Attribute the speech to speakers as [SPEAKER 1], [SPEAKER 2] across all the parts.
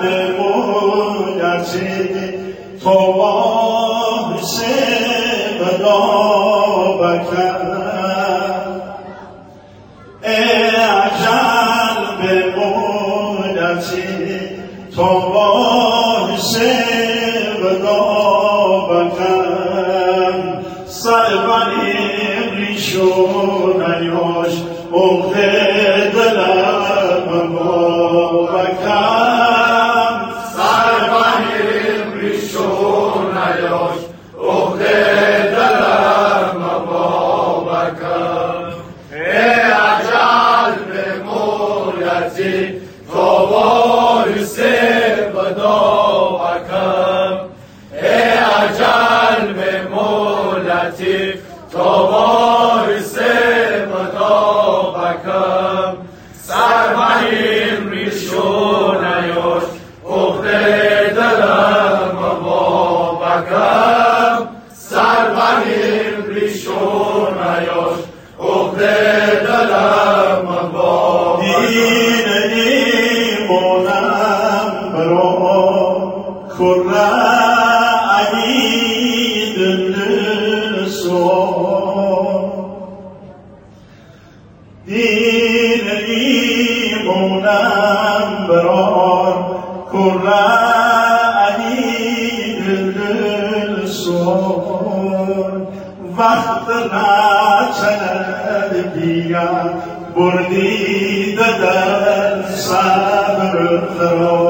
[SPEAKER 1] به مولتی تو باعث بلا بکن ای اجل به مولتی تو باعث بلا بکن سر بنی ریشون نیاش اخه
[SPEAKER 2] تو
[SPEAKER 1] دین ایمانم برا کره عید نسوان وقت نچند بیا بردی در صبر قرار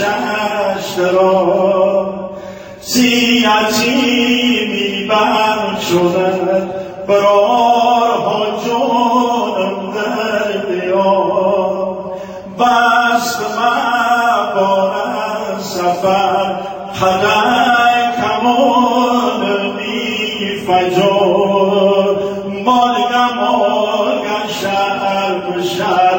[SPEAKER 1] چشت را سیعتی بر شدن. برارها جانم در بیا بست مبارم سفر. خدای کمان بی فجار مالگا مالگا شهر به شهر.